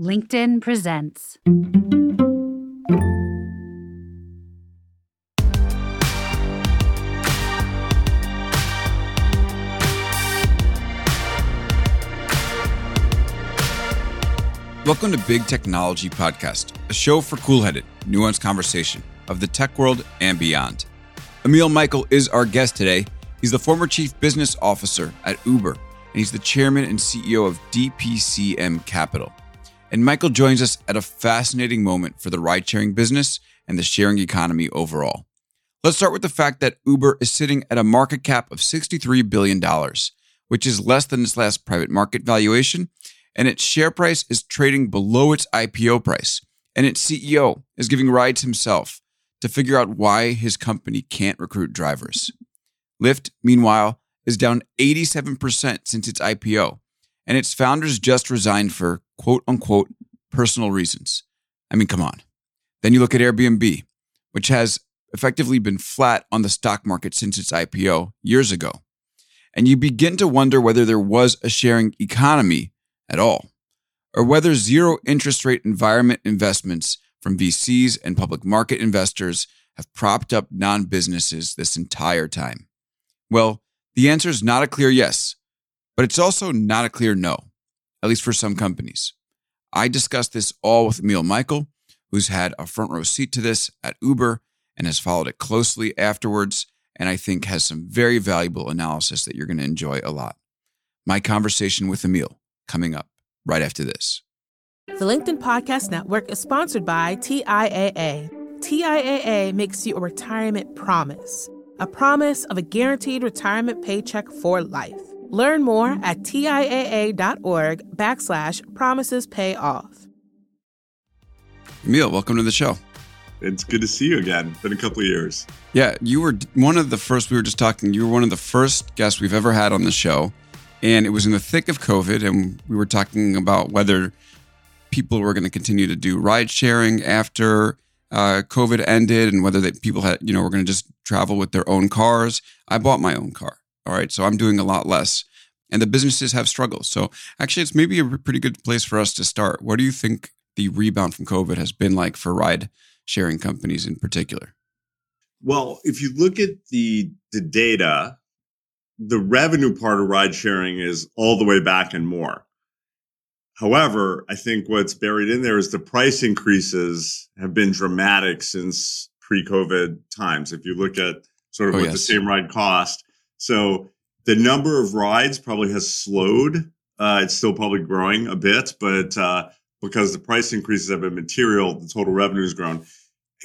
LinkedIn presents. Welcome to Big Technology Podcast, a show for cool headed, nuanced conversation of the tech world and beyond. Emil Michael is our guest today. He's the former chief business officer at Uber, and he's the chairman and CEO of DPCM Capital. And Michael joins us at a fascinating moment for the ride sharing business and the sharing economy overall. Let's start with the fact that Uber is sitting at a market cap of $63 billion, which is less than its last private market valuation and its share price is trading below its IPO price. And its CEO is giving rides himself to figure out why his company can't recruit drivers. Lyft, meanwhile, is down 87% since its IPO, and its founders just resigned for quote unquote personal reasons. I mean, come on. Then you look at Airbnb, which has effectively been flat on the stock market since its IPO years ago. And you begin to wonder whether there was a sharing economy at all, or whether zero interest rate environment investments from VCs and public market investors have propped up non businesses this entire time. Well, the answer is not a clear yes, but it's also not a clear no, at least for some companies. I discussed this all with Emil Michael, who's had a front row seat to this at Uber and has followed it closely afterwards, and I think has some very valuable analysis that you're going to enjoy a lot. My conversation with Emil coming up right after this. The LinkedIn Podcast Network is sponsored by TIAA. TIAA makes you a retirement promise, a promise of a guaranteed retirement paycheck for life. Learn more at TIAA.org backslash promises pay off. Emil, welcome to the show. It's good to see you again. Been a couple of years. Yeah, you were one of the first, we were just talking, you were one of the first guests we've ever had on the show and it was in the thick of COVID, and we were talking about whether people were going to continue to do ride sharing after uh, COVID ended, and whether that people had, you know, were going to just travel with their own cars. I bought my own car. All right, so I'm doing a lot less, and the businesses have struggles. So actually, it's maybe a pretty good place for us to start. What do you think the rebound from COVID has been like for ride sharing companies in particular? Well, if you look at the the data, the revenue part of ride sharing is all the way back and more. However, I think what's buried in there is the price increases have been dramatic since pre-COVID times. If you look at sort of oh, what yes. the same ride cost. So the number of rides probably has slowed. Uh, it's still probably growing a bit, but uh, because the price increases have been material, the total revenue has grown.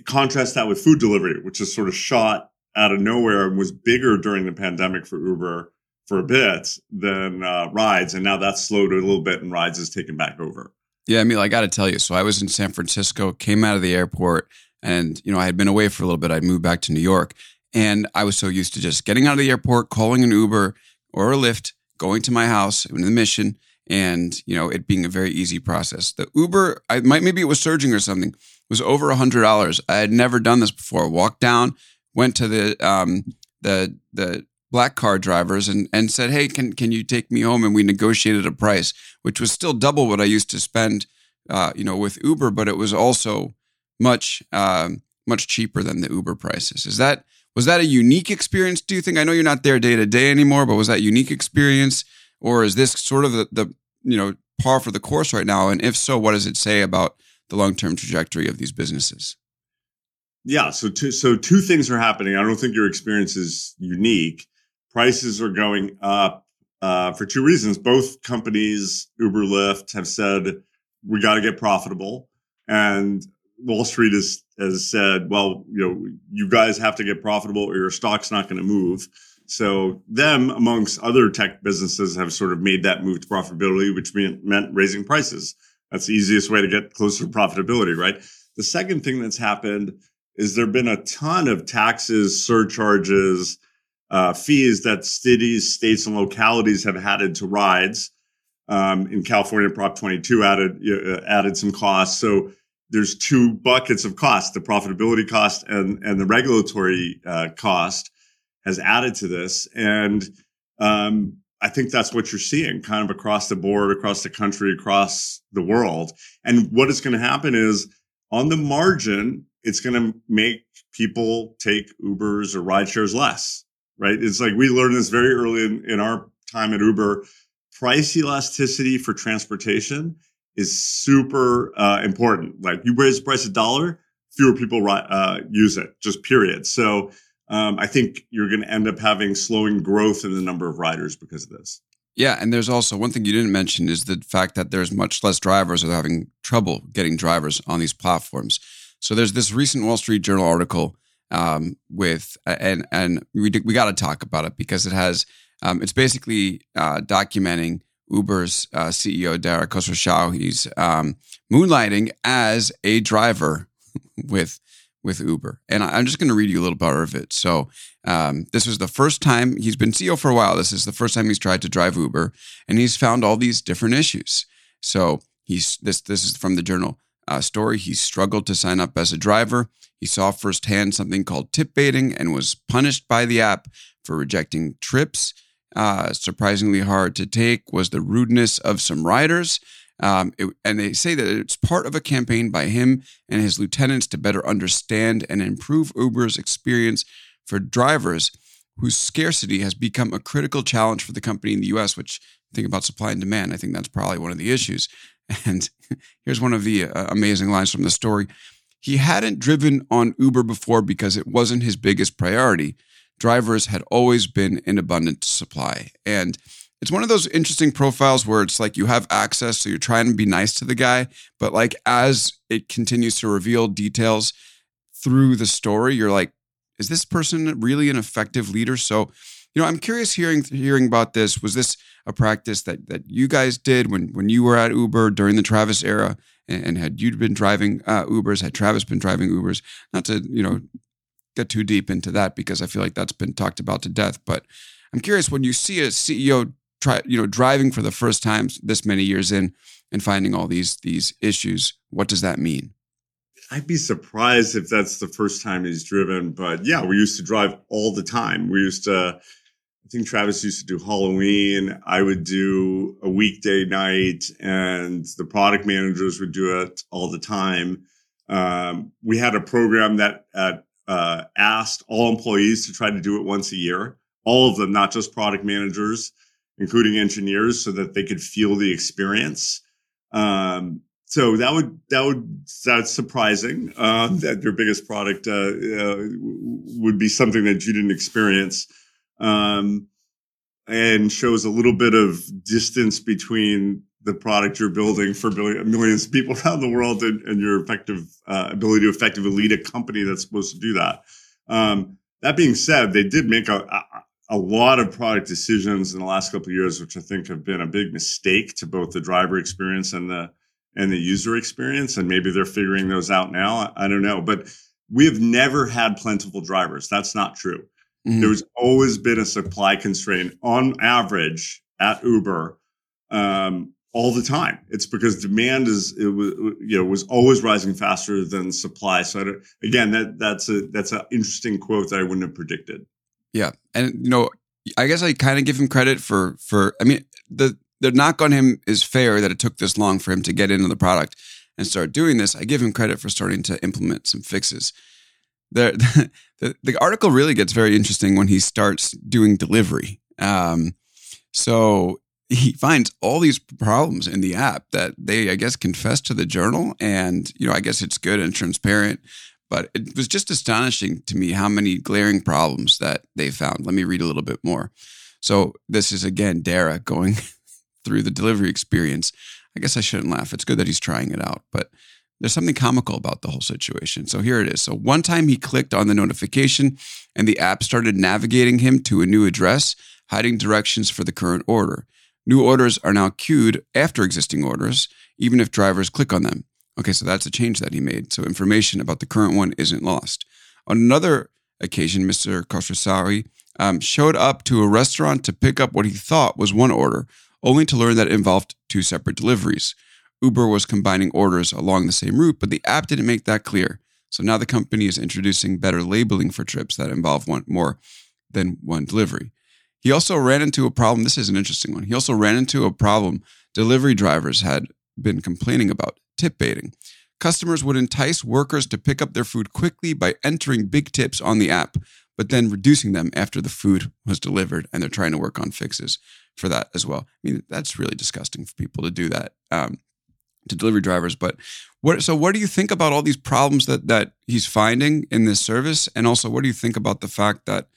Contrast that with food delivery, which is sort of shot out of nowhere and was bigger during the pandemic for Uber for a bit than uh, rides. And now that's slowed a little bit and rides is taken back over. Yeah, I mean, I got to tell you. So I was in San Francisco, came out of the airport, and you know I had been away for a little bit. I'd moved back to New York, and I was so used to just getting out of the airport, calling an Uber or a Lyft, going to my house in the Mission, and you know it being a very easy process. The Uber, I might maybe it was surging or something, was over a hundred dollars. I had never done this before. Walked down, went to the um, the the black car drivers and and said, "Hey, can can you take me home?" And we negotiated a price, which was still double what I used to spend, uh, you know, with Uber, but it was also much uh, much cheaper than the Uber prices. Is that was that a unique experience? Do you think? I know you're not there day to day anymore, but was that unique experience, or is this sort of the, the you know par for the course right now? And if so, what does it say about the long term trajectory of these businesses? Yeah. So two, so two things are happening. I don't think your experience is unique. Prices are going up uh, for two reasons. Both companies, Uber, Lyft, have said we got to get profitable, and Wall Street has has said, well, you know, you guys have to get profitable, or your stock's not going to move. So them, amongst other tech businesses, have sort of made that move to profitability, which meant, raising prices. That's the easiest way to get closer to profitability, right? The second thing that's happened is there have been a ton of taxes, surcharges, uh, fees that cities, states, and localities have added to rides. Um, in California, Prop 22 added uh, added some costs. So there's two buckets of cost: the profitability cost and and the regulatory uh, cost has added to this. And um, I think that's what you're seeing kind of across the board, across the country, across the world. And what is going to happen is on the margin, it's going to make people take Ubers or ride shares less, right? It's like we learned this very early in, in our time at Uber. Price elasticity for transportation is super uh, important. Like you raise the price a dollar, fewer people uh, use it, just period. So um, I think you're going to end up having slowing growth in the number of riders because of this. Yeah, and there's also one thing you didn't mention is the fact that there's much less drivers are having trouble getting drivers on these platforms. So there's this recent Wall Street Journal article um, with and and we we got to talk about it because it has um, it's basically uh, documenting Uber's uh, CEO Dara Khosrowshahi. He's um, moonlighting as a driver with with Uber, and I, am just going to read you a little part of it. So um, this was the first time he's been CEO for a while. This is the first time he's tried to drive Uber, and he's found all these different issues. So he's this this is from the journal uh, story. He struggled to sign up as a driver. He saw firsthand something called tip baiting and was punished by the app for rejecting trips. Uh, surprisingly hard to take was the rudeness of some riders. Um, it, and they say that it's part of a campaign by him and his lieutenants to better understand and improve Uber's experience for drivers whose scarcity has become a critical challenge for the company in the US, which think about supply and demand. I think that's probably one of the issues. And here's one of the uh, amazing lines from the story. He hadn't driven on Uber before because it wasn't his biggest priority. Drivers had always been in abundant supply. And it's one of those interesting profiles where it's like you have access, so you're trying to be nice to the guy, but like as it continues to reveal details through the story, you're like, is this person really an effective leader? So, you know, I'm curious hearing hearing about this. Was this a practice that that you guys did when when you were at Uber during the Travis era? And, and had you been driving uh, Ubers? Had Travis been driving Ubers? Not to you know get too deep into that because I feel like that's been talked about to death. But I'm curious when you see a CEO try you know driving for the first time this many years in and finding all these these issues what does that mean? I'd be surprised if that's the first time he's driven but yeah we used to drive all the time. We used to i think travis used to do halloween. I would do a weekday night and the product managers would do it all the time. Um, we had a program that uh, asked all employees to try to do it once a year all of them not just product managers including engineers, so that they could feel the experience. Um, so that would that would that's surprising uh, that your biggest product uh, uh, would be something that you didn't experience, um, and shows a little bit of distance between the product you're building for millions of people around the world and, and your effective uh, ability to effectively lead a company that's supposed to do that. Um, that being said, they did make a, a a lot of product decisions in the last couple of years, which I think have been a big mistake to both the driver experience and the and the user experience. And maybe they're figuring those out now. I, I don't know, but we have never had plentiful drivers. That's not true. Mm-hmm. There's always been a supply constraint on average at Uber um, all the time. It's because demand is it was you know was always rising faster than supply. So again, that that's a that's an interesting quote that I wouldn't have predicted. Yeah, and you know, I guess I kind of give him credit for for. I mean, the the knock on him is fair that it took this long for him to get into the product and start doing this. I give him credit for starting to implement some fixes. The the, the article really gets very interesting when he starts doing delivery. Um, so he finds all these problems in the app that they, I guess, confess to the journal, and you know, I guess it's good and transparent. But it was just astonishing to me how many glaring problems that they found. Let me read a little bit more. So this is again Dara going through the delivery experience. I guess I shouldn't laugh. It's good that he's trying it out, but there's something comical about the whole situation. So here it is. So one time he clicked on the notification and the app started navigating him to a new address, hiding directions for the current order. New orders are now queued after existing orders, even if drivers click on them. Okay, so that's a change that he made. So information about the current one isn't lost. On another occasion, Mr. Khosrowshahi um, showed up to a restaurant to pick up what he thought was one order, only to learn that it involved two separate deliveries. Uber was combining orders along the same route, but the app didn't make that clear. So now the company is introducing better labeling for trips that involve one more than one delivery. He also ran into a problem. This is an interesting one. He also ran into a problem delivery drivers had been complaining about tip baiting. Customers would entice workers to pick up their food quickly by entering big tips on the app, but then reducing them after the food was delivered. And they're trying to work on fixes for that as well. I mean, that's really disgusting for people to do that um, to delivery drivers. But what? So, what do you think about all these problems that that he's finding in this service? And also, what do you think about the fact that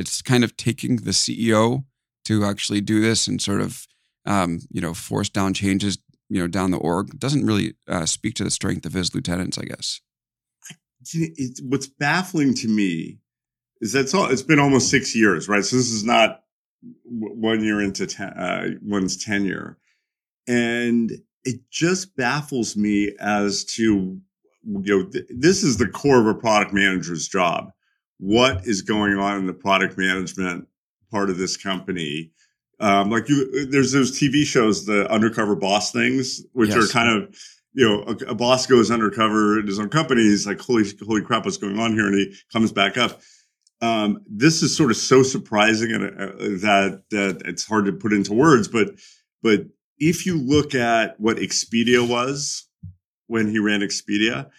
it's kind of taking the CEO to actually do this and sort of um, you know force down changes you know down the org doesn't really uh, speak to the strength of his lieutenants, I guess. It, what's baffling to me is that it's, all, it's been almost six years, right? So this is not one year into ten, uh, one's tenure, and it just baffles me as to you know th- this is the core of a product manager's job. What is going on in the product management part of this company? Um, like you, there's those TV shows, the undercover boss things, which yes. are kind of, you know, a, a, boss goes undercover in his own company. He's like, holy, holy crap, what's going on here? And he comes back up. Um, this is sort of so surprising and uh, that, that it's hard to put into words, but, but if you look at what Expedia was when he ran Expedia,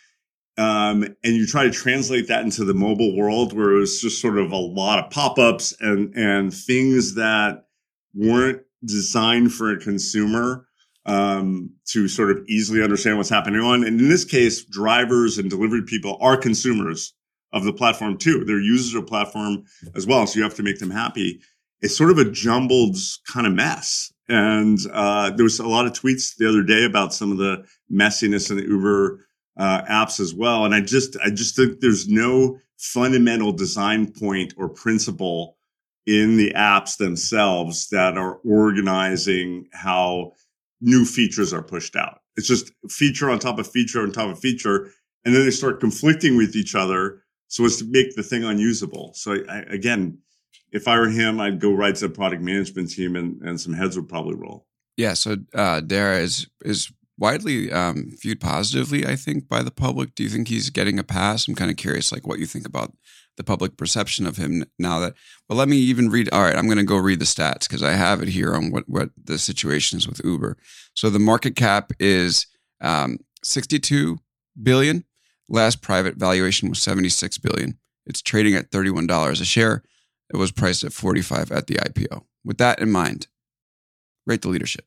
um, and you try to translate that into the mobile world where it was just sort of a lot of pop-ups and, and things that, weren't designed for a consumer um, to sort of easily understand what's happening on. And in this case, drivers and delivery people are consumers of the platform too. They're users of the platform as well. So you have to make them happy. It's sort of a jumbled kind of mess. And uh, there was a lot of tweets the other day about some of the messiness in the Uber uh, apps as well. And I just, I just think there's no fundamental design point or principle in the apps themselves that are organizing how new features are pushed out. It's just feature on top of feature on top of feature. And then they start conflicting with each other so as to make the thing unusable. So I, again, if I were him, I'd go right to the product management team and, and some heads would probably roll. Yeah. So uh, Dara is, is widely um, viewed positively, I think, by the public. Do you think he's getting a pass? I'm kind of curious, like what you think about the public perception of him now that well let me even read all right i'm going to go read the stats because i have it here on what what the situation is with uber. So the market cap is um, 62 billion. Last private valuation was 76 billion. It's trading at $31 a share. It was priced at 45 at the ipo with that in mind rate the leadership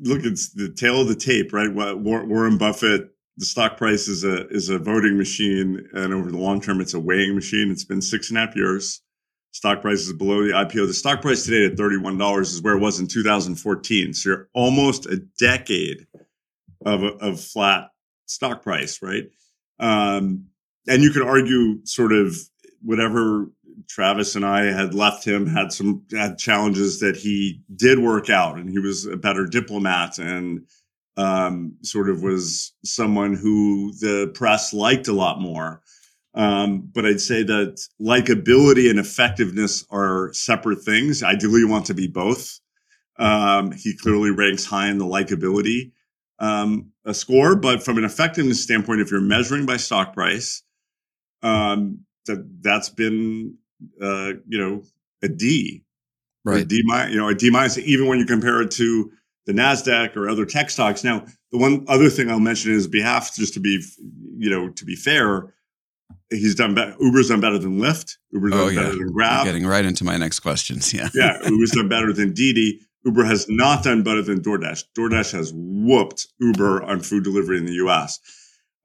look it's the tale of the tape right warren buffett the stock price is a is a voting machine, and over the long term, it's a weighing machine. It's been six and a half years. Stock price is below the IPO. The stock price today at thirty one dollars is where it was in 2014. So you're almost a decade of of flat stock price, right? Um, and you could argue sort of whatever Travis and I had left him had some had challenges that he did work out, and he was a better diplomat and um, sort of was someone who the press liked a lot more. Um, but I'd say that likability and effectiveness are separate things. Ideally, you want to be both. Um, he clearly ranks high in the likability um, a score, but from an effectiveness standpoint, if you're measuring by stock price, um, that that's been uh, you know a D, right? A D minus, you know, a D minus. Even when you compare it to the Nasdaq or other tech stocks. Now, the one other thing I'll mention in his behalf, just to be, you know, to be fair, he's done better. Uber's done better than Lyft. Uber's oh, done yeah. better than Grab. You're getting right into my next questions. Yeah, yeah. Uber's done better than Didi. Uber has not done better than DoorDash. DoorDash has whooped Uber on food delivery in the U.S.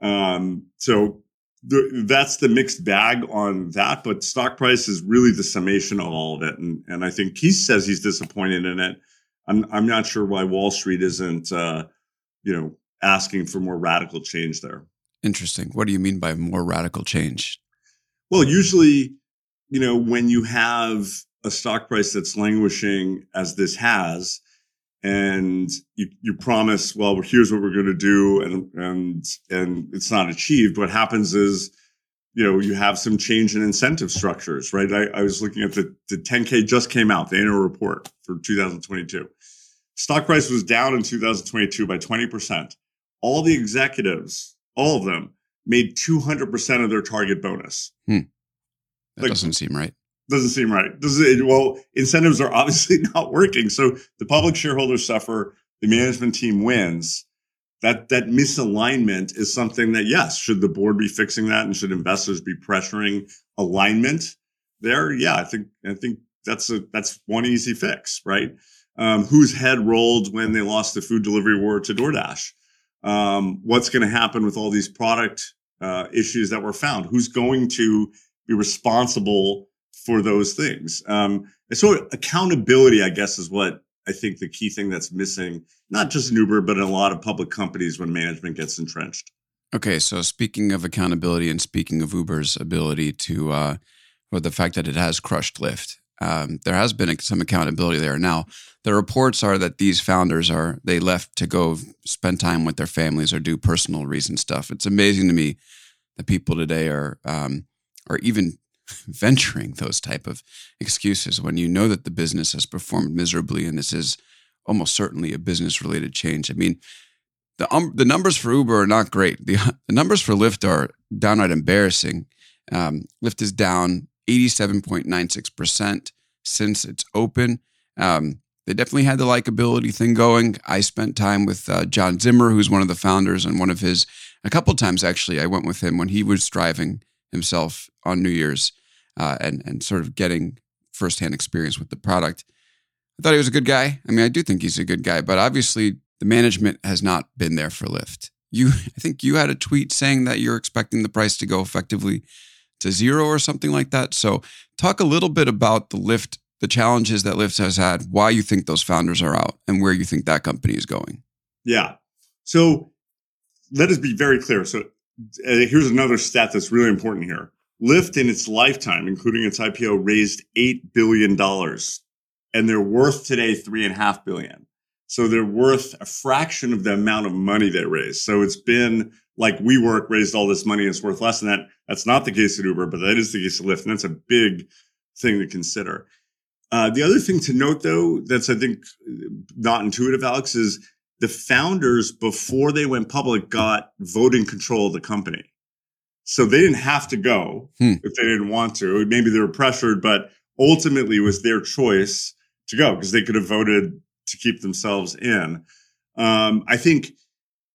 Um, so the, that's the mixed bag on that. But stock price is really the summation of all of it, and and I think he says he's disappointed in it. I'm I'm not sure why Wall Street isn't uh, you know asking for more radical change there. Interesting. What do you mean by more radical change? Well, usually, you know, when you have a stock price that's languishing as this has, and you, you promise, well, here's what we're going to do, and and and it's not achieved. What happens is you know, you have some change in incentive structures, right? I, I was looking at the, the 10K just came out, the annual report for 2022. Stock price was down in 2022 by 20%. All the executives, all of them, made 200% of their target bonus. Hmm. That like, doesn't seem right. Doesn't seem right. Does it? Well, incentives are obviously not working. So the public shareholders suffer. The management team wins. That that misalignment is something that yes, should the board be fixing that, and should investors be pressuring alignment there? Yeah, I think I think that's a that's one easy fix, right? Um, whose head rolled when they lost the food delivery war to DoorDash? Um, what's going to happen with all these product uh, issues that were found? Who's going to be responsible for those things? Um, and so accountability, I guess, is what I think the key thing that's missing, not just in Uber, but in a lot of public companies when management gets entrenched. Okay, so speaking of accountability and speaking of Uber's ability to, uh, or the fact that it has crushed Lyft, um, there has been some accountability there. Now, the reports are that these founders are they left to go spend time with their families or do personal reason stuff. It's amazing to me that people today are um, are even venturing those type of excuses when you know that the business has performed miserably and this is almost certainly a business related change. I mean, the um, the numbers for Uber are not great. The, the numbers for Lyft are downright embarrassing. Um, Lyft is down 87.96% since it's open. Um, they definitely had the likability thing going. I spent time with uh, John Zimmer, who's one of the founders, and one of his, a couple times actually, I went with him when he was driving himself on New Year's uh, and, and sort of getting firsthand experience with the product. I thought he was a good guy. I mean, I do think he's a good guy, but obviously the management has not been there for Lyft. You, I think you had a tweet saying that you're expecting the price to go effectively to zero or something like that. So, talk a little bit about the Lyft, the challenges that Lyft has had, why you think those founders are out, and where you think that company is going. Yeah. So, let us be very clear. So, uh, here's another stat that's really important here. Lyft in its lifetime, including its IPO, raised $8 billion and they're worth today 3.5 billion. So they're worth a fraction of the amount of money they raised. So it's been like WeWork raised all this money and it's worth less than that. That's not the case at Uber, but that is the case at Lyft. And that's a big thing to consider. Uh, the other thing to note, though, that's I think not intuitive, Alex, is the founders before they went public got voting control of the company. So they didn't have to go hmm. if they didn't want to. Maybe they were pressured, but ultimately it was their choice to go because they could have voted to keep themselves in. Um, I think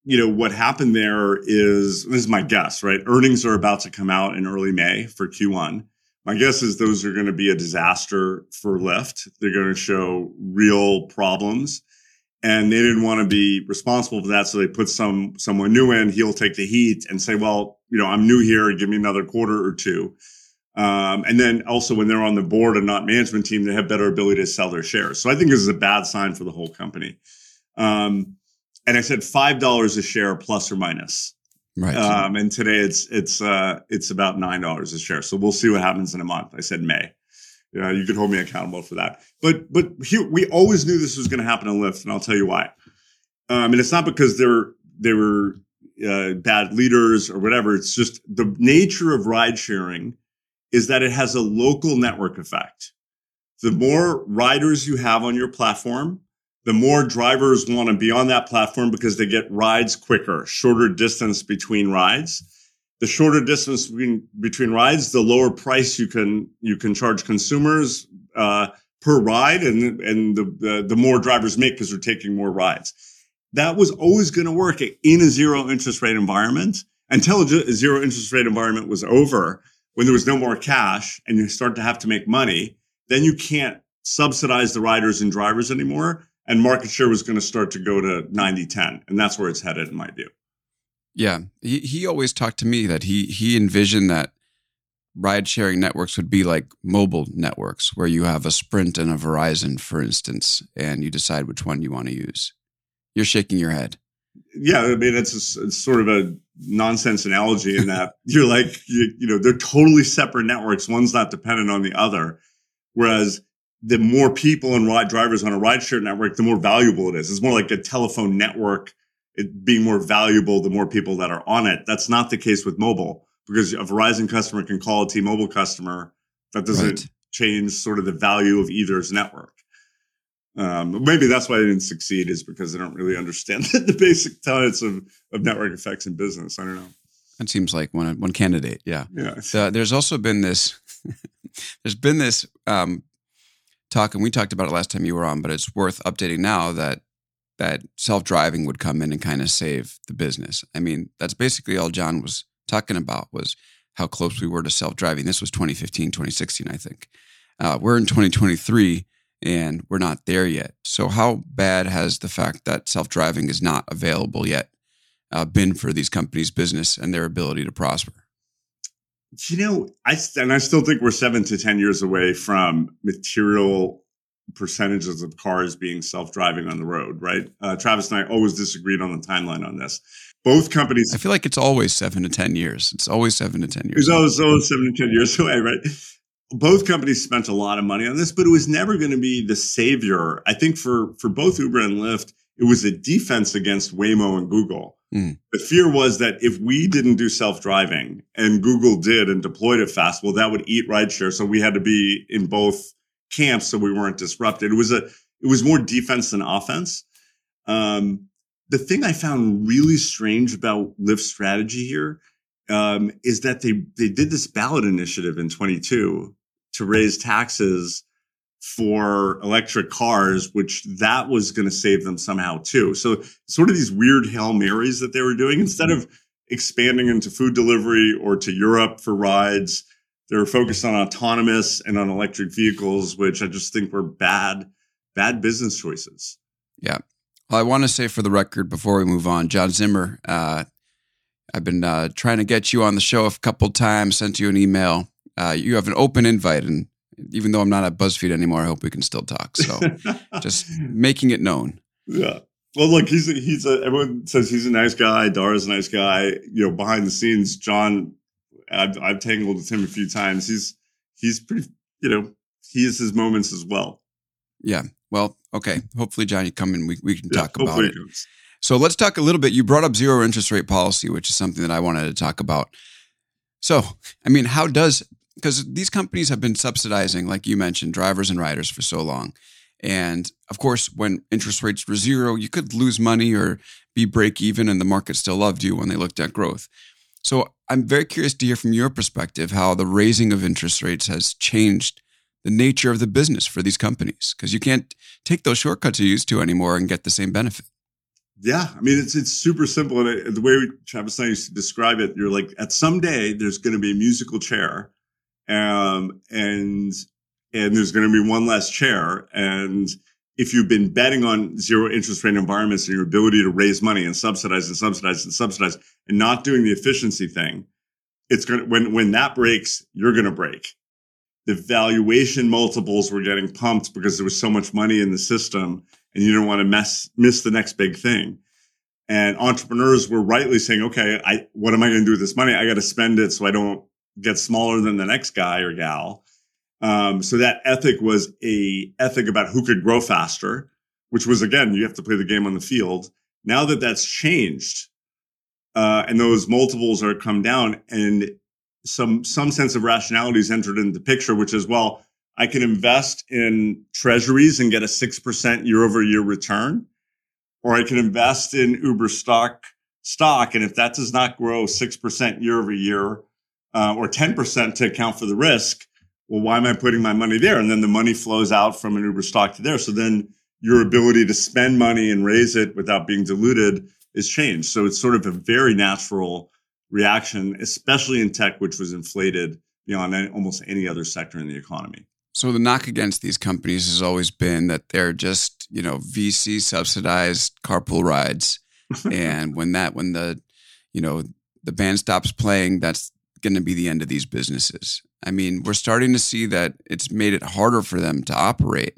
you know, what happened there is this is my guess, right? Earnings are about to come out in early May for Q1. My guess is those are going to be a disaster for Lyft. They're going to show real problems. And they didn't want to be responsible for that. So they put some someone new in, he'll take the heat and say, well, you know, I'm new here, give me another quarter or two. Um, and then also when they're on the board and not management team, they have better ability to sell their shares. So I think this is a bad sign for the whole company. Um, and I said five dollars a share plus or minus. Right. Um, and today it's it's uh, it's about nine dollars a share. So we'll see what happens in a month. I said May. Yeah, you could hold me accountable for that. But but here, we always knew this was going to happen on Lyft, and I'll tell you why. Um, and it's not because they're they were uh, bad leaders or whatever. It's just the nature of ride sharing is that it has a local network effect. The more riders you have on your platform, the more drivers want to be on that platform because they get rides quicker, shorter distance between rides. The shorter distance between, between rides, the lower price you can you can charge consumers uh, per ride, and and the, the the more drivers make because they're taking more rides. That was always going to work in a zero interest rate environment until a zero interest rate environment was over. When there was no more cash and you start to have to make money, then you can't subsidize the riders and drivers anymore and market share was going to start to go to 90 10 and that's where it's headed in my view yeah he, he always talked to me that he he envisioned that ride sharing networks would be like mobile networks where you have a sprint and a verizon for instance and you decide which one you want to use you're shaking your head yeah i mean it's, a, it's sort of a nonsense analogy in that you're like you, you know they're totally separate networks one's not dependent on the other whereas the more people and ride drivers on a rideshare network, the more valuable it is. It's more like a telephone network it being more valuable the more people that are on it. That's not the case with mobile because a Verizon customer can call a T-Mobile customer. That doesn't right. change sort of the value of either's network. Um, maybe that's why they didn't succeed is because they don't really understand the basic tenets of, of network effects in business. I don't know. That seems like one one candidate. Yeah. Yeah. The, there's also been this there's been this um, talk, and we talked about it last time you were on, but it's worth updating now that that self driving would come in and kind of save the business. I mean, that's basically all John was talking about was how close we were to self driving. This was 2015, 2016, I think. Uh, we're in 2023 and we're not there yet. So, how bad has the fact that self driving is not available yet uh, been for these companies' business and their ability to prosper? You know, I and I still think we're seven to ten years away from material percentages of cars being self-driving on the road. Right? Uh, Travis and I always disagreed on the timeline on this. Both companies. I feel like it's always seven to ten years. It's always seven to ten years. It's always, always seven to ten years away, right? Both companies spent a lot of money on this, but it was never going to be the savior. I think for for both Uber and Lyft, it was a defense against Waymo and Google. Mm. The fear was that if we didn't do self driving and Google did and deployed it fast, well, that would eat rideshare. So we had to be in both camps so we weren't disrupted. It was a it was more defense than offense. Um, the thing I found really strange about Lyft's strategy here um, is that they they did this ballot initiative in 22 to raise taxes for electric cars, which that was going to save them somehow too. So sort of these weird hail marys that they were doing instead of expanding into food delivery or to Europe for rides. They were focused on autonomous and on electric vehicles, which I just think were bad, bad business choices. Yeah. Well, I want to say for the record before we move on, John Zimmer, uh, I've been uh, trying to get you on the show a couple times, sent you an email. Uh, you have an open invite, and even though I'm not at BuzzFeed anymore, I hope we can still talk. So just making it known. Yeah. Well, look, he's a, he's a, everyone says he's a nice guy. Dara's a nice guy. You know, behind the scenes, John, I've, I've tangled with him a few times. He's, he's pretty, you know, he has his moments as well. Yeah. Well, okay. Hopefully, John, you come and we, we can yeah, talk about it. it so let's talk a little bit. You brought up zero interest rate policy, which is something that I wanted to talk about. So, I mean, how does, because these companies have been subsidizing, like you mentioned, drivers and riders for so long. And of course, when interest rates were zero, you could lose money or be break even, and the market still loved you when they looked at growth. So I'm very curious to hear from your perspective how the raising of interest rates has changed the nature of the business for these companies because you can't take those shortcuts you used to anymore and get the same benefit. Yeah, I mean it's it's super simple, and the way Travis and I used to describe it, you're like at some day there's going to be a musical chair, um, and and there's going to be one less chair, and if you've been betting on zero interest rate environments and your ability to raise money and subsidize and subsidize and subsidize and not doing the efficiency thing, it's going to when when that breaks, you're going to break. The valuation multiples were getting pumped because there was so much money in the system and you don't want to mess, miss the next big thing. And entrepreneurs were rightly saying, okay, I, what am I going to do with this money? I got to spend it so I don't get smaller than the next guy or gal. Um, so that ethic was a ethic about who could grow faster, which was again, you have to play the game on the field. Now that that's changed, uh, and those multiples are come down and some, some sense of rationality is entered into the picture, which is, well, I can invest in treasuries and get a 6% year over year return, or I can invest in Uber stock stock. And if that does not grow 6% year over year, uh, or 10% to account for the risk, well, why am I putting my money there? And then the money flows out from an Uber stock to there. So then your ability to spend money and raise it without being diluted is changed. So it's sort of a very natural reaction, especially in tech, which was inflated beyond any, almost any other sector in the economy. So the knock against these companies has always been that they're just, you know, VC subsidized carpool rides. and when that when the, you know, the band stops playing, that's going to be the end of these businesses. I mean, we're starting to see that it's made it harder for them to operate.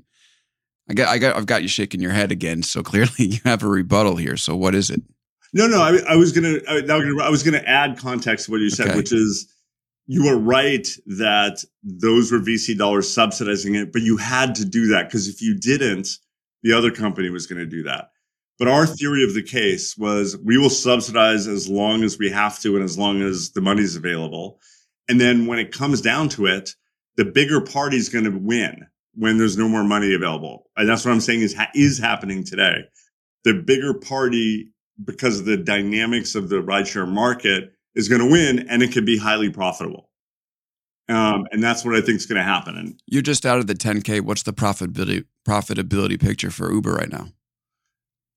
I got, I got, I've got you shaking your head again. So clearly, you have a rebuttal here. So what is it? No, no, I, I was gonna, I, I was gonna add context to what you said, okay. which is you are right that those were VC dollars subsidizing it, but you had to do that because if you didn't, the other company was going to do that. But our theory of the case was we will subsidize as long as we have to and as long as the money's available. And then when it comes down to it, the bigger party is going to win when there's no more money available. And that's what I'm saying is, ha- is happening today. The bigger party, because of the dynamics of the rideshare market, is going to win and it can be highly profitable. Um, and that's what I think is going to happen. And you're just out of the 10K. What's the profitability profitability picture for Uber right now?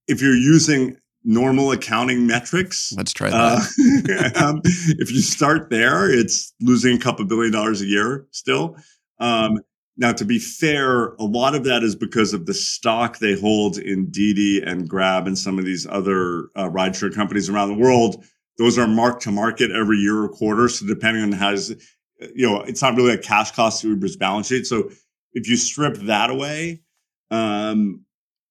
If you're using normal accounting metrics, let's try that. Uh, um, if you start there, it's losing a couple billion dollars a year still. Um, now, to be fair, a lot of that is because of the stock they hold in Didi and Grab and some of these other uh, rideshare companies around the world. Those are marked to market every year or quarter. So depending on how, you know, it's not really a cash cost to Uber's balance sheet. So if you strip that away, um,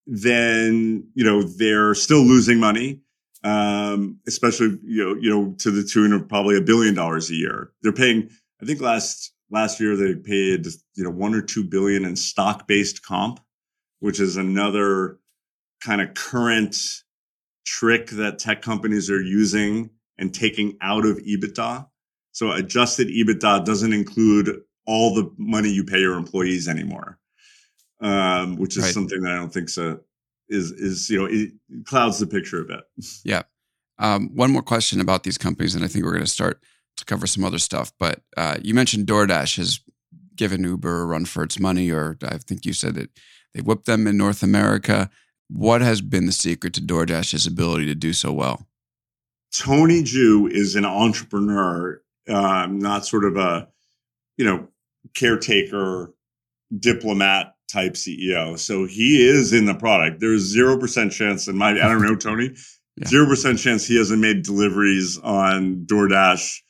then you know they're still losing money, um, especially you know you know to the tune of probably a billion dollars a year. They're paying. I think last last year they paid you know one or two billion in stock based comp, which is another kind of current trick that tech companies are using and taking out of EBITDA. So adjusted EBITDA doesn't include all the money you pay your employees anymore, um, which is right. something that I don't think so is is you know it clouds the picture a bit. Yeah. Um, one more question about these companies, and I think we're going to start to cover some other stuff. But uh, you mentioned DoorDash has given Uber a run for its money, or I think you said that they whipped them in North America. What has been the secret to DoorDash's ability to do so well? Tony Xu is an entrepreneur, um, not sort of a, you know, caretaker, diplomat type CEO. So he is in the product. There's 0% chance in my, I don't know, Tony, zero yeah. percent chance he hasn't made deliveries on DoorDash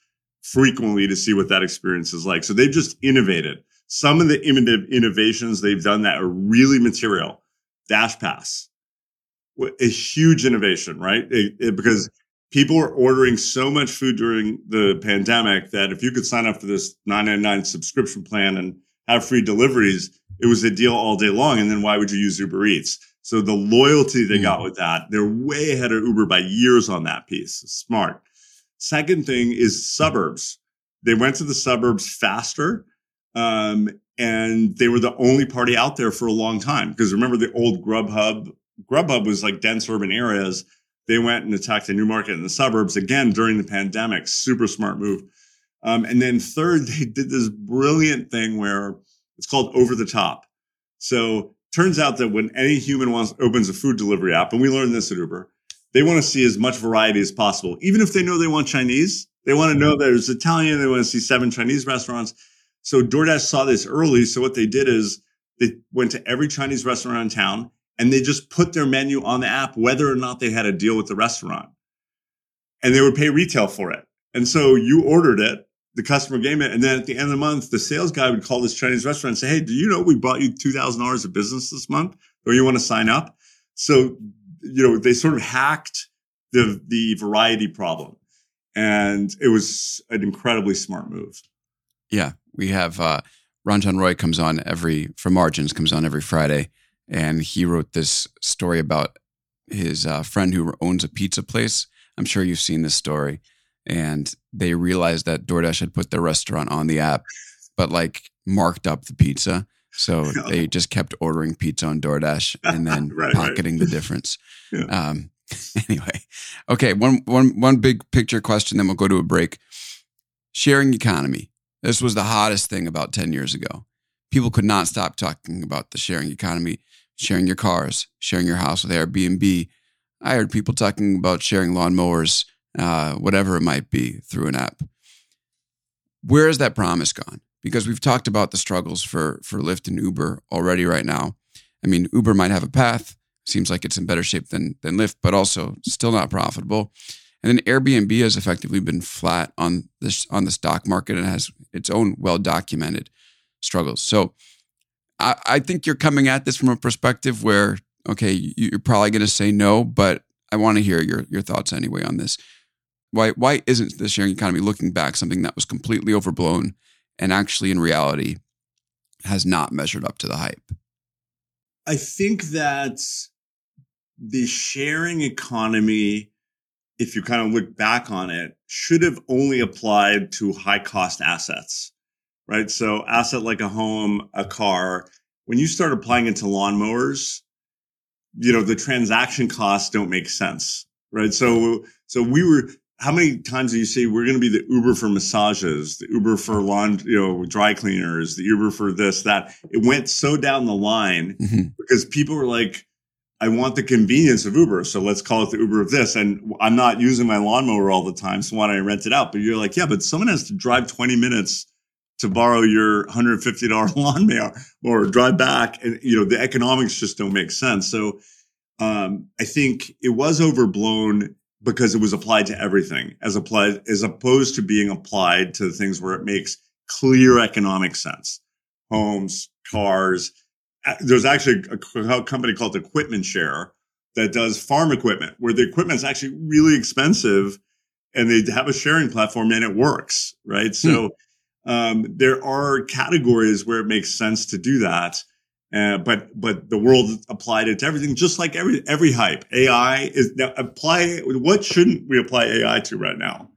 frequently to see what that experience is like. So they've just innovated. Some of the innovations they've done that are really material. Dash Pass, a huge innovation, right? It, it, because people were ordering so much food during the pandemic that if you could sign up for this 999 subscription plan and have free deliveries, it was a deal all day long. And then why would you use Uber Eats? So the loyalty they mm. got with that, they're way ahead of Uber by years on that piece. Smart. Second thing is suburbs. They went to the suburbs faster. Um, and they were the only party out there for a long time. Because remember the old Grubhub, Grubhub was like dense urban areas. They went and attacked the new market in the suburbs again during the pandemic. Super smart move. Um, and then third, they did this brilliant thing where it's called over the top. So turns out that when any human wants opens a food delivery app, and we learned this at Uber, they want to see as much variety as possible. Even if they know they want Chinese, they want to know there's Italian, they want to see seven Chinese restaurants. So DoorDash saw this early. So what they did is they went to every Chinese restaurant in town and they just put their menu on the app, whether or not they had a deal with the restaurant. And they would pay retail for it. And so you ordered it, the customer gave it. And then at the end of the month, the sales guy would call this Chinese restaurant and say, Hey, do you know we bought you $2,000 of business this month? Or you want to sign up? So you know, they sort of hacked the, the variety problem. And it was an incredibly smart move. Yeah. We have, uh, Ranjan Roy comes on every, from Margins comes on every Friday. And he wrote this story about his uh, friend who owns a pizza place. I'm sure you've seen this story. And they realized that DoorDash had put their restaurant on the app, but like marked up the pizza. So they just kept ordering pizza on DoorDash and then right, pocketing right. the difference. Yeah. Um, anyway, okay. One, one, one big picture question, then we'll go to a break. Sharing economy. This was the hottest thing about 10 years ago. People could not stop talking about the sharing economy, sharing your cars, sharing your house with Airbnb. I heard people talking about sharing lawnmowers, uh, whatever it might be, through an app. Where has that promise gone? because we've talked about the struggles for for Lyft and Uber already right now. I mean, Uber might have a path. Seems like it's in better shape than than Lyft, but also still not profitable. And then Airbnb has effectively been flat on this on the stock market and has its own well documented struggles. So I, I think you're coming at this from a perspective where okay, you're probably going to say no, but I want to hear your your thoughts anyway on this. Why why isn't the sharing economy looking back something that was completely overblown and actually in reality has not measured up to the hype? I think that the sharing economy, if you kind of look back on it, should have only applied to high cost assets, right? So asset like a home, a car, when you start applying it to lawnmowers, you know, the transaction costs don't make sense, right? So, so we were, how many times do you say we're going to be the Uber for massages, the Uber for lawn, you know, dry cleaners, the Uber for this, that? It went so down the line mm-hmm. because people were like, I want the convenience of Uber. So let's call it the Uber of this. And I'm not using my lawnmower all the time. So why don't I rent it out? But you're like, yeah, but someone has to drive 20 minutes to borrow your $150 lawnmower or drive back. And, you know, the economics just don't make sense. So, um, I think it was overblown because it was applied to everything as applied, as opposed to being applied to the things where it makes clear economic sense. Homes, cars, there's actually a, company called Equipment Share that does farm equipment where the equipment is actually really expensive and they have a sharing platform and it works, right? So, hmm. Um, there are categories where it makes sense to do that. Uh, but but the world applied it to everything, just like every every hype. AI is now apply. What shouldn't we apply AI to right now?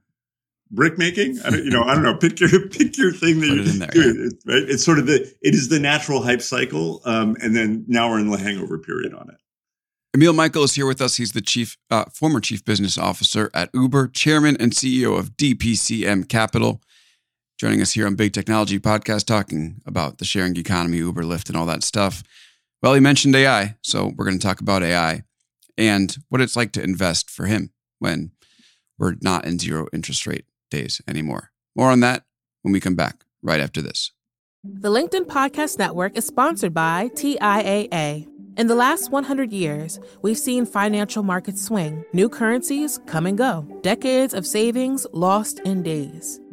brick making. I don't, you know, I don't know. Pick your pick your thing that you there, do. Yeah. Right? It's sort of the it is the natural hype cycle, um, and then now we're in the hangover period on it. Emil Michael is here with us. He's the chief, uh, former chief business officer at Uber, chairman and CEO of DPCM Capital. Joining us here on Big Technology Podcast, talking about the sharing economy, Uber, Lyft, and all that stuff. Well, he mentioned AI, so we're going to talk about AI and what it's like to invest for him when we're not in zero interest rate days anymore. More on that when we come back right after this. The LinkedIn Podcast Network is sponsored by TIAA. In the last 100 years, we've seen financial markets swing, new currencies come and go, decades of savings lost in days,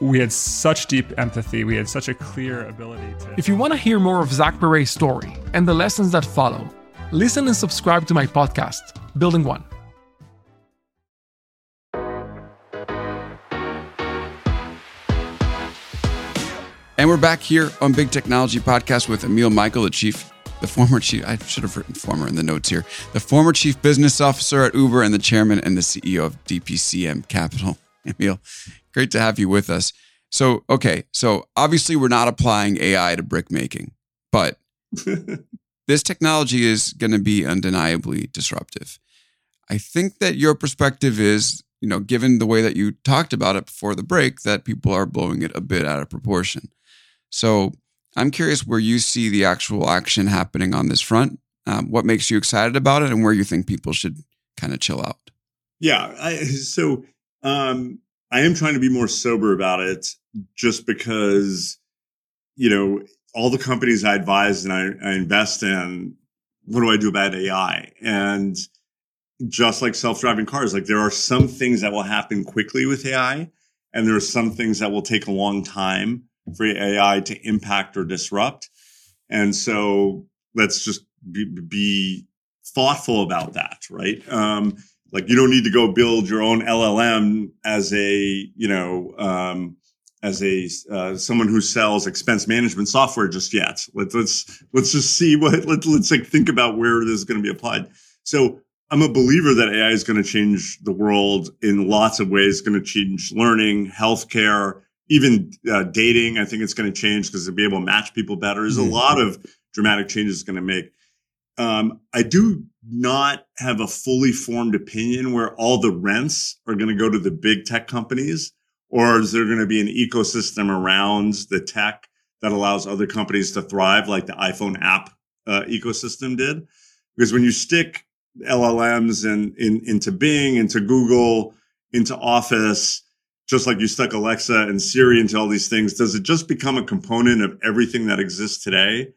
we had such deep empathy. We had such a clear ability to. If you want to hear more of Zach Perret's story and the lessons that follow, listen and subscribe to my podcast, Building One. And we're back here on Big Technology Podcast with Emil Michael, the chief, the former chief, I should have written former in the notes here, the former chief business officer at Uber and the chairman and the CEO of DPCM Capital. Emil, Great to have you with us. So, okay, so obviously we're not applying AI to brick making, but this technology is going to be undeniably disruptive. I think that your perspective is, you know, given the way that you talked about it before the break, that people are blowing it a bit out of proportion. So, I'm curious where you see the actual action happening on this front. Um, what makes you excited about it, and where you think people should kind of chill out. Yeah. I, so, um, I am trying to be more sober about it just because, you know, all the companies I advise and I, I invest in, what do I do about AI? And just like self-driving cars, like there are some things that will happen quickly with AI and there are some things that will take a long time for AI to impact or disrupt. And so let's just be, be thoughtful about that, right? Um, like you don't need to go build your own LLM as a, you know, um, as a uh, someone who sells expense management software just yet. Let's let's let's just see what let's let's like think about where this is going to be applied. So I'm a believer that AI is going to change the world in lots of ways. It's going to change learning, healthcare, even uh, dating. I think it's going to change because it'll be able to match people better. There's mm-hmm. a lot of dramatic changes it's going to make. Um, I do not have a fully formed opinion where all the rents are going to go to the big tech companies Or is there going to be an ecosystem around the tech that allows other companies to thrive, like the iPhone app uh, ecosystem did? Because when you stick LLMs in, in, into Bing, into Google, into Office, just like you stuck Alexa and Siri into all these things, does it just become a component of everything that exists today?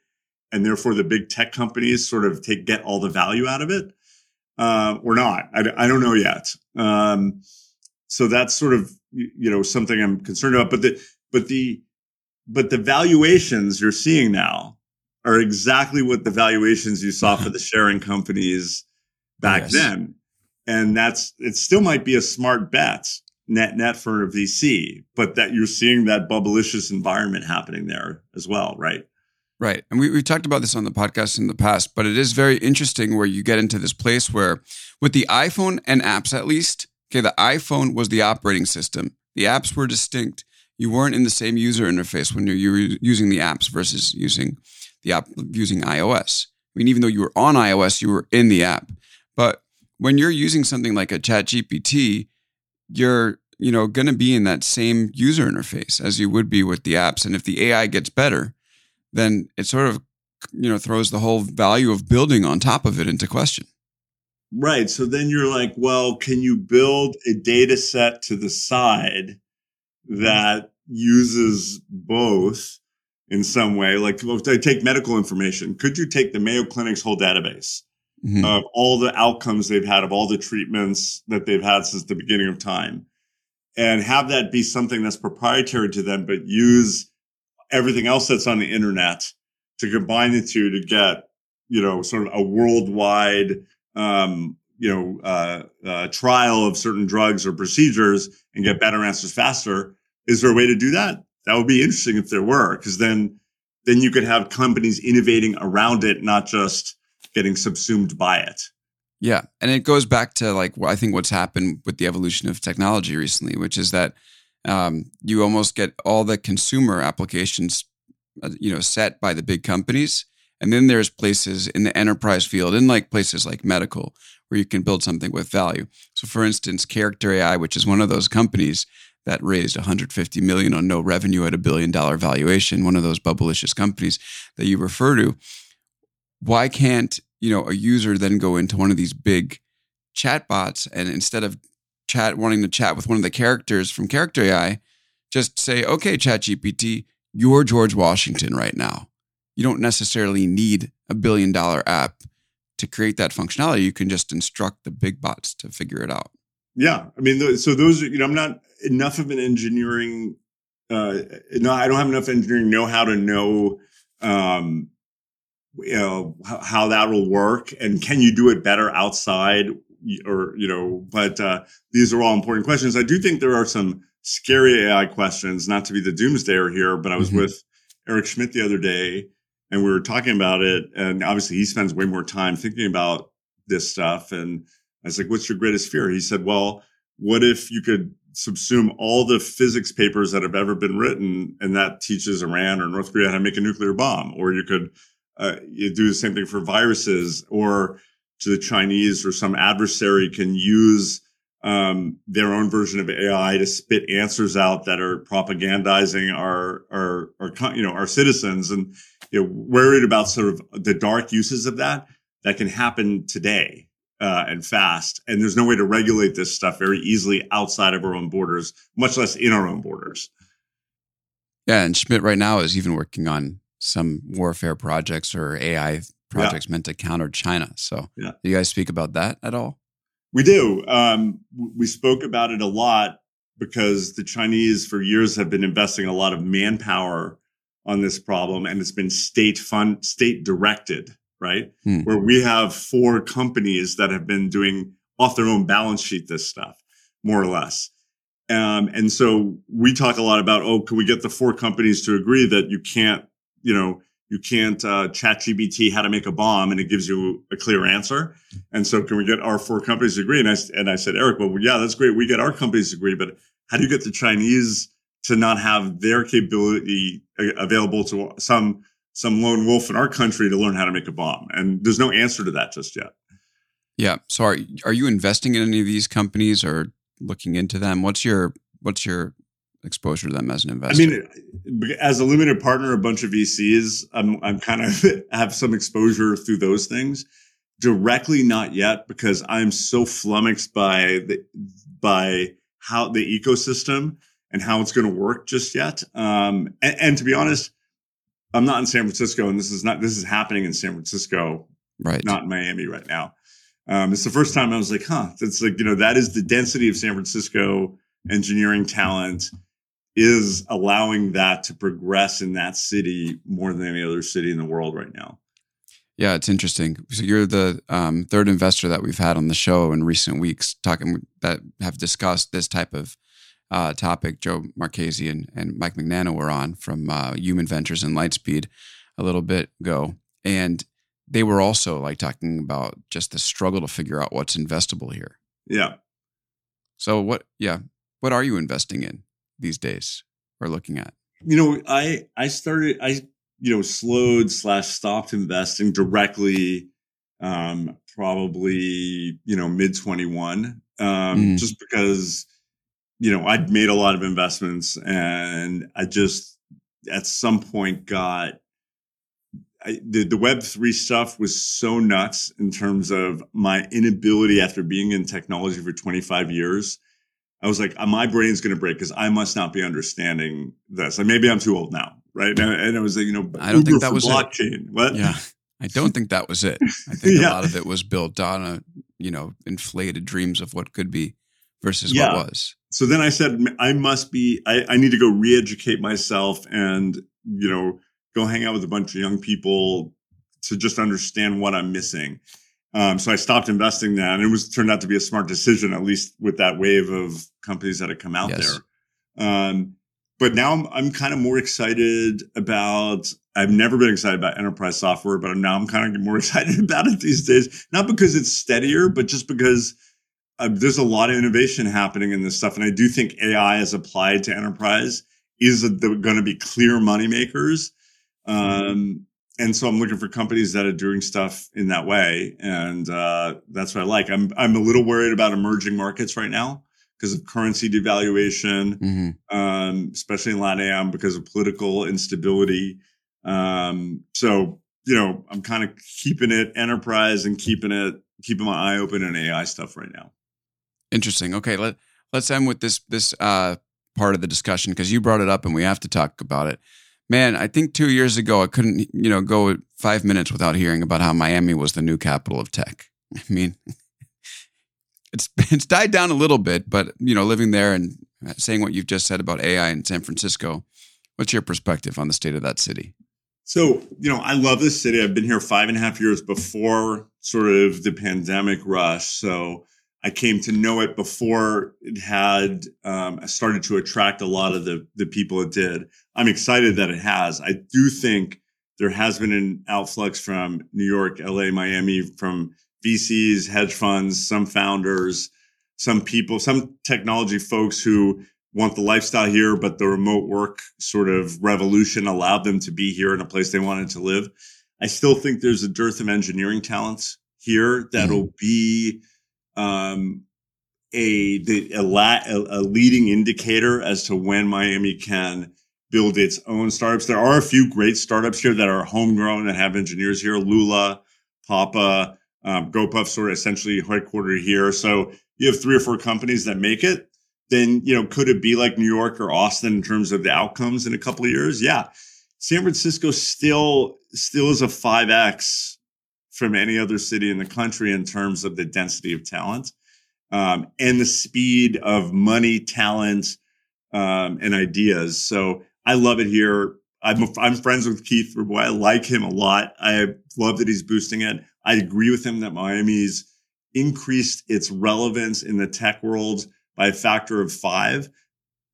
And therefore the big tech companies sort of take, get all the value out of it? Uh, or not? I, I don't know yet. Um, so that's sort of, you know, something I'm concerned about. But the, but the, but the valuations you're seeing now are exactly what the valuations you saw for the sharing companies back yes. then. And that's, it still might be a smart bet net net for a VC, but that you're seeing that bubblicious environment happening there as well, right? Right. And we, we talked about this on the podcast in the past, but it is very interesting where you get into this place where with the iPhone and apps at least, okay, the iPhone was the operating system. The apps were distinct. You weren't in the same user interface when you're using the apps versus using the app using iOS. I mean, even though you were on iOS, you were in the app. But when you're using something like a chat GPT, you're you know going to be in that same user interface as you would be with the apps and if the ai gets better then it sort of you know throws the whole value of building on top of it into question. Right. So then you're like well can you build a data set to the side that uses both in some way? Like well, take medical information. Could you take the mayo clinic's whole database mm-hmm. of all the outcomes they've had of all the treatments that they've had since the beginning of time and have that be something that's proprietary to them, but use everything else that's on the internet to combine the two to get, you know, sort of a worldwide, um, you know, uh, uh, trial of certain drugs or procedures and get better answers faster. Is there a way to do that? That would be interesting if there were, because then, then you could have companies innovating around it, not just getting subsumed by it. Yeah. And it goes back to like, I think what's happened with the evolution of technology recently, which is that um, you almost get all the consumer applications, uh, you know, set by the big companies. And then there's places in the enterprise field, in like places like medical, where you can build something with value. So, for instance, Character AI, which is one of those companies that raised 150 million on no revenue at a billion dollar valuation, one of those bubblicious companies that you refer to why can't you know a user then go into one of these big chat bots and instead of chat wanting to chat with one of the characters from character ai just say okay chat gpt you're george washington right now. You don't necessarily need a billion dollar app to create that functionality. You can just instruct the big bots to figure it out. Yeah. I mean so those are you know i'm not enough of an engineering uh no i don't have enough engineering know how to know um you know how that will work and can you do it better outside or you know but uh, these are all important questions i do think there are some scary ai questions not to be the doomsdayer here but i was mm-hmm. with eric schmidt the other day and we were talking about it and obviously he spends way more time thinking about this stuff and i was like what's your greatest fear he said well what if you could subsume all the physics papers that have ever been written and that teaches iran or north korea how to make a nuclear bomb or you could uh, you do the same thing for viruses or to the Chinese or some adversary can use um, their own version of AI to spit answers out that are propagandizing our, our, our, you know, our citizens and, you know, worried about sort of the dark uses of that that can happen today. Uh, and fast. And there's no way to regulate this stuff very easily outside of our own borders, much less in our own borders. Yeah. And Schmidt right now is even working on some warfare projects or AI projects yeah. meant to counter China. So, yeah. do you guys speak about that at all? We do. Um, we spoke about it a lot because the Chinese, for years, have been investing a lot of manpower on this problem, and it's been state fund, state directed, right? Hmm. Where we have four companies that have been doing off their own balance sheet this stuff, more or less. Um, and so we talk a lot about, oh, can we get the four companies to agree that you can't you know, you can't uh, chat GPT how to make a bomb and it gives you a clear answer. And so can we get our four companies to agree? And I, and I said, Eric, well, yeah, that's great. We get our companies to agree, but how do you get the Chinese to not have their capability uh, available to some, some lone wolf in our country to learn how to make a bomb? And there's no answer to that just yet. Yeah. So are, are you investing in any of these companies or looking into them? What's your, what's your exposure to them as an investor? I mean, as a limited partner, a bunch of VCs, I'm I'm kind of have some exposure through those things. Directly, not yet, because I'm so flummoxed by the by how the ecosystem and how it's going to work just yet. Um, and, and to be honest, I'm not in San Francisco, and this is not this is happening in San Francisco, right? Not in Miami right now. Um, it's the first time I was like, huh, that's like, you know, that is the density of San Francisco engineering talent is allowing that to progress in that city more than any other city in the world right now. Yeah, it's interesting. So you're the um, third investor that we've had on the show in recent weeks talking that have discussed this type of uh, topic. Joe Marchese and, and Mike Mignano were on from uh, Human Ventures and Lightspeed a little bit ago, and they were also like talking about just the struggle to figure out what's investable here. Yeah. So what? Yeah, what are you investing in these days are looking at? You know, I I started I you know slowed slash stopped investing directly um probably you know mid 21 um mm. just because you know I'd made a lot of investments and I just at some point got I, the, the web 3 stuff was so nuts in terms of my inability after being in technology for 25 years I was like, my brain's going to break because I must not be understanding this. And maybe I'm too old now, right? And, and it was like, you know, I don't Uber think that was blockchain. It. What? Yeah, I don't think that was it. I think yeah. a lot of it was built on a, you know, inflated dreams of what could be versus yeah. what was. So then I said, I must be. I, I need to go re-educate myself and you know go hang out with a bunch of young people to just understand what I'm missing. Um, so I stopped investing then. And it was turned out to be a smart decision, at least with that wave of companies that had come out yes. there. Um, but now I'm, I'm kind of more excited about, I've never been excited about enterprise software, but now I'm kind of more excited about it these days. Not because it's steadier, but just because uh, there's a lot of innovation happening in this stuff. And I do think AI as applied to enterprise is going to be clear moneymakers. Um, and so I'm looking for companies that are doing stuff in that way, and uh, that's what I like. I'm I'm a little worried about emerging markets right now because of currency devaluation, mm-hmm. um, especially in LATAM because of political instability. Um, so you know, I'm kind of keeping it enterprise and keeping it keeping my eye open on AI stuff right now. Interesting. Okay, let let's end with this this uh, part of the discussion because you brought it up and we have to talk about it man, I think two years ago I couldn't, you know, go five minutes without hearing about how Miami was the new capital of tech. I mean, it's it's died down a little bit, but you know, living there and saying what you've just said about AI in San Francisco, what's your perspective on the state of that city? So, you know, I love this city. I've been here five and a half years before sort of the pandemic rush. So I came to know it before it had um, started to attract a lot of the the people it did. I'm excited that it has. I do think there has been an outflux from New York, LA, Miami, from VCs, hedge funds, some founders, some people, some technology folks who want the lifestyle here, but the remote work sort of revolution allowed them to be here in a place they wanted to live. I still think there's a dearth of engineering talents here that'll mm-hmm. be um, a, the, a, la, a, leading indicator as to when Miami can build its own startups. There are a few great startups here that are homegrown that have engineers here. Lula, Papa, um, GoPuff sort of essentially headquartered here. So you have three or four companies that make it. Then, you know, could it be like New York or Austin in terms of the outcomes in a couple of years? Yeah. San Francisco still, still is a 5X from any other city in the country in terms of the density of talent um, and the speed of money, talent, um, and ideas. So I love it here. I'm, I'm friends with Keith Rabois. I like him a lot. I love that he's boosting it. I agree with him that Miami's increased its relevance in the tech world by a factor of five,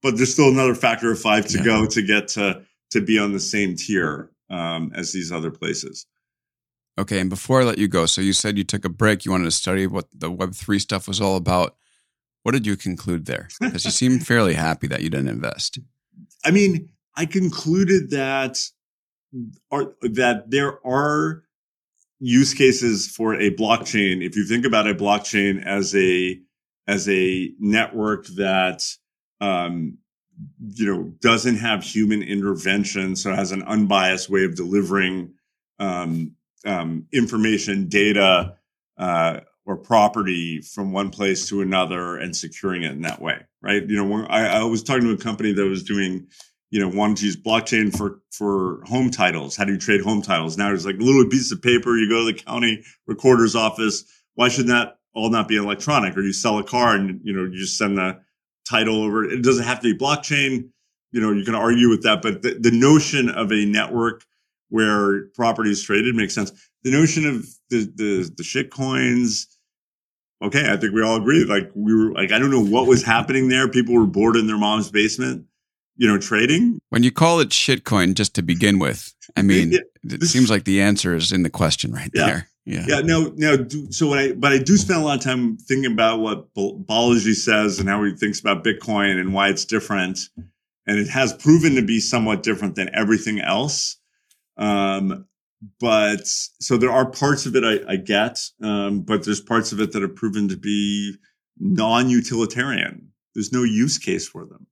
but there's still another factor of five to yeah. go to get to to be on the same tier um, as these other places. Okay, and before I let you go, so you said you took a break. You wanted to study what the Web three stuff was all about. What did you conclude there? Because you seem fairly happy that you didn't invest. I mean, I concluded that are, that there are use cases for a blockchain. If you think about a blockchain as a as a network that um, you know, doesn't have human intervention, so has an unbiased way of delivering um, um, information, data, uh, or property from one place to another and securing it in that way, right? You know, I, I was talking to a company that was doing, you know, wanted to use blockchain for for home titles. How do you trade home titles? Now it's like a little piece of paper. You go to the county recorder's office. Why should that all not be electronic? Or you sell a car and you know you just send the title over. It doesn't have to be blockchain. You know, you can argue with that, but the, the notion of a network where property is traded makes sense. The notion of the the, the shit coins. Okay, I think we all agree. Like we were like, I don't know what was happening there. People were bored in their mom's basement, you know, trading. When you call it shitcoin just to begin with, I mean, Yeah, it seems like the answer is in the question right Yeah. there. Yeah. Yeah, no, no. do- So when I, but I do spend a lot of time thinking about what Bal- Balaji says and how he thinks about Bitcoin and why it's different, and it has proven to be somewhat different than everything else. Um, but so there are parts of it I, I get, um, but there's parts of it that have proven to be non-utilitarian. There's no use case for them.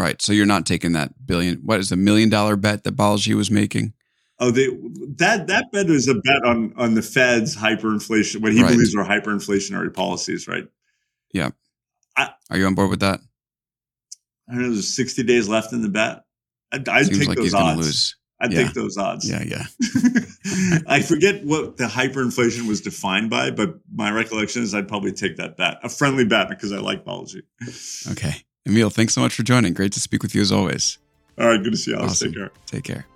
Right. So you're not taking that billion, what is the million dollar bet that Balaji was making? Oh, they that that bet is a bet on on the Fed's hyperinflation, what he Right. believes are hyperinflationary policies, right? Yeah. Are you on board with that? I don't know, there's 60 days left in the bet. I'd, I'd take like those odds. I'd Yeah. take those odds. Yeah. Yeah. I forget what the hyperinflation was defined by, but my recollection is I'd probably take that bet, a friendly bet, because I like Balaji. Okay. Emil, thanks so much for joining. Great to speak with you as always. All right, good to see you. Awesome. Take care. Take care.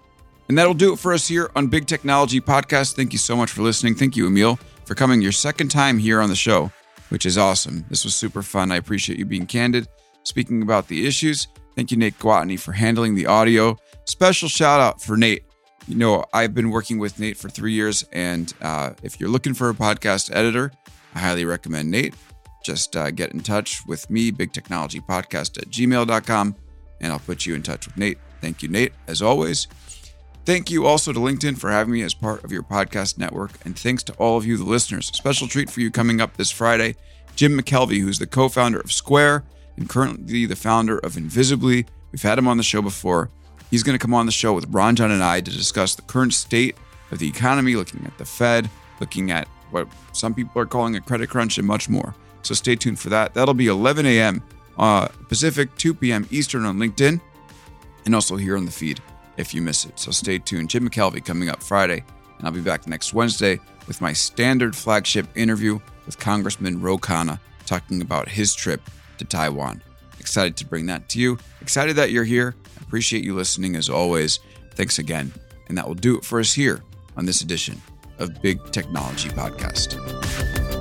And that'll do it for us here on Big Technology Podcast. Thank you so much for listening. Thank you, Emil, for coming your second time here on the show, which is awesome. This was super fun. I appreciate you being candid, speaking about the issues. Thank you, Nate Gwattney, for handling the audio. Special shout out for Nate. You know, I've been working with Nate for three years, and uh, if you're looking for a podcast editor, I highly recommend Nate. Just uh, get in touch with me, Big Technology Podcast at gmail.com, and I'll put you in touch with Nate. Thank you, Nate, as always. Thank you also to LinkedIn for having me as part of your podcast network. And thanks to all of you, the listeners. Special treat for you coming up this Friday. Jim McKelvey, who's the co founder of Square and currently the founder of Invisibly. We've had him on the show before. He's going to come on the show with Ranjan and I to discuss the current state of the economy, looking at the Fed, looking at what some people are calling a credit crunch, and much more. So stay tuned for that. That'll be 11 a.m. Uh, Pacific, 2 p.m. Eastern on LinkedIn and also here on the feed if you miss it. So stay tuned. Jim McKelvey coming up Friday, and I'll be back next Wednesday with my standard flagship interview with Congressman Ro Khanna talking about his trip to Taiwan. Excited to bring that to you. Excited that you're here. Appreciate you listening as always. Thanks again. And that will do it for us here on this edition of Big Technology Podcast.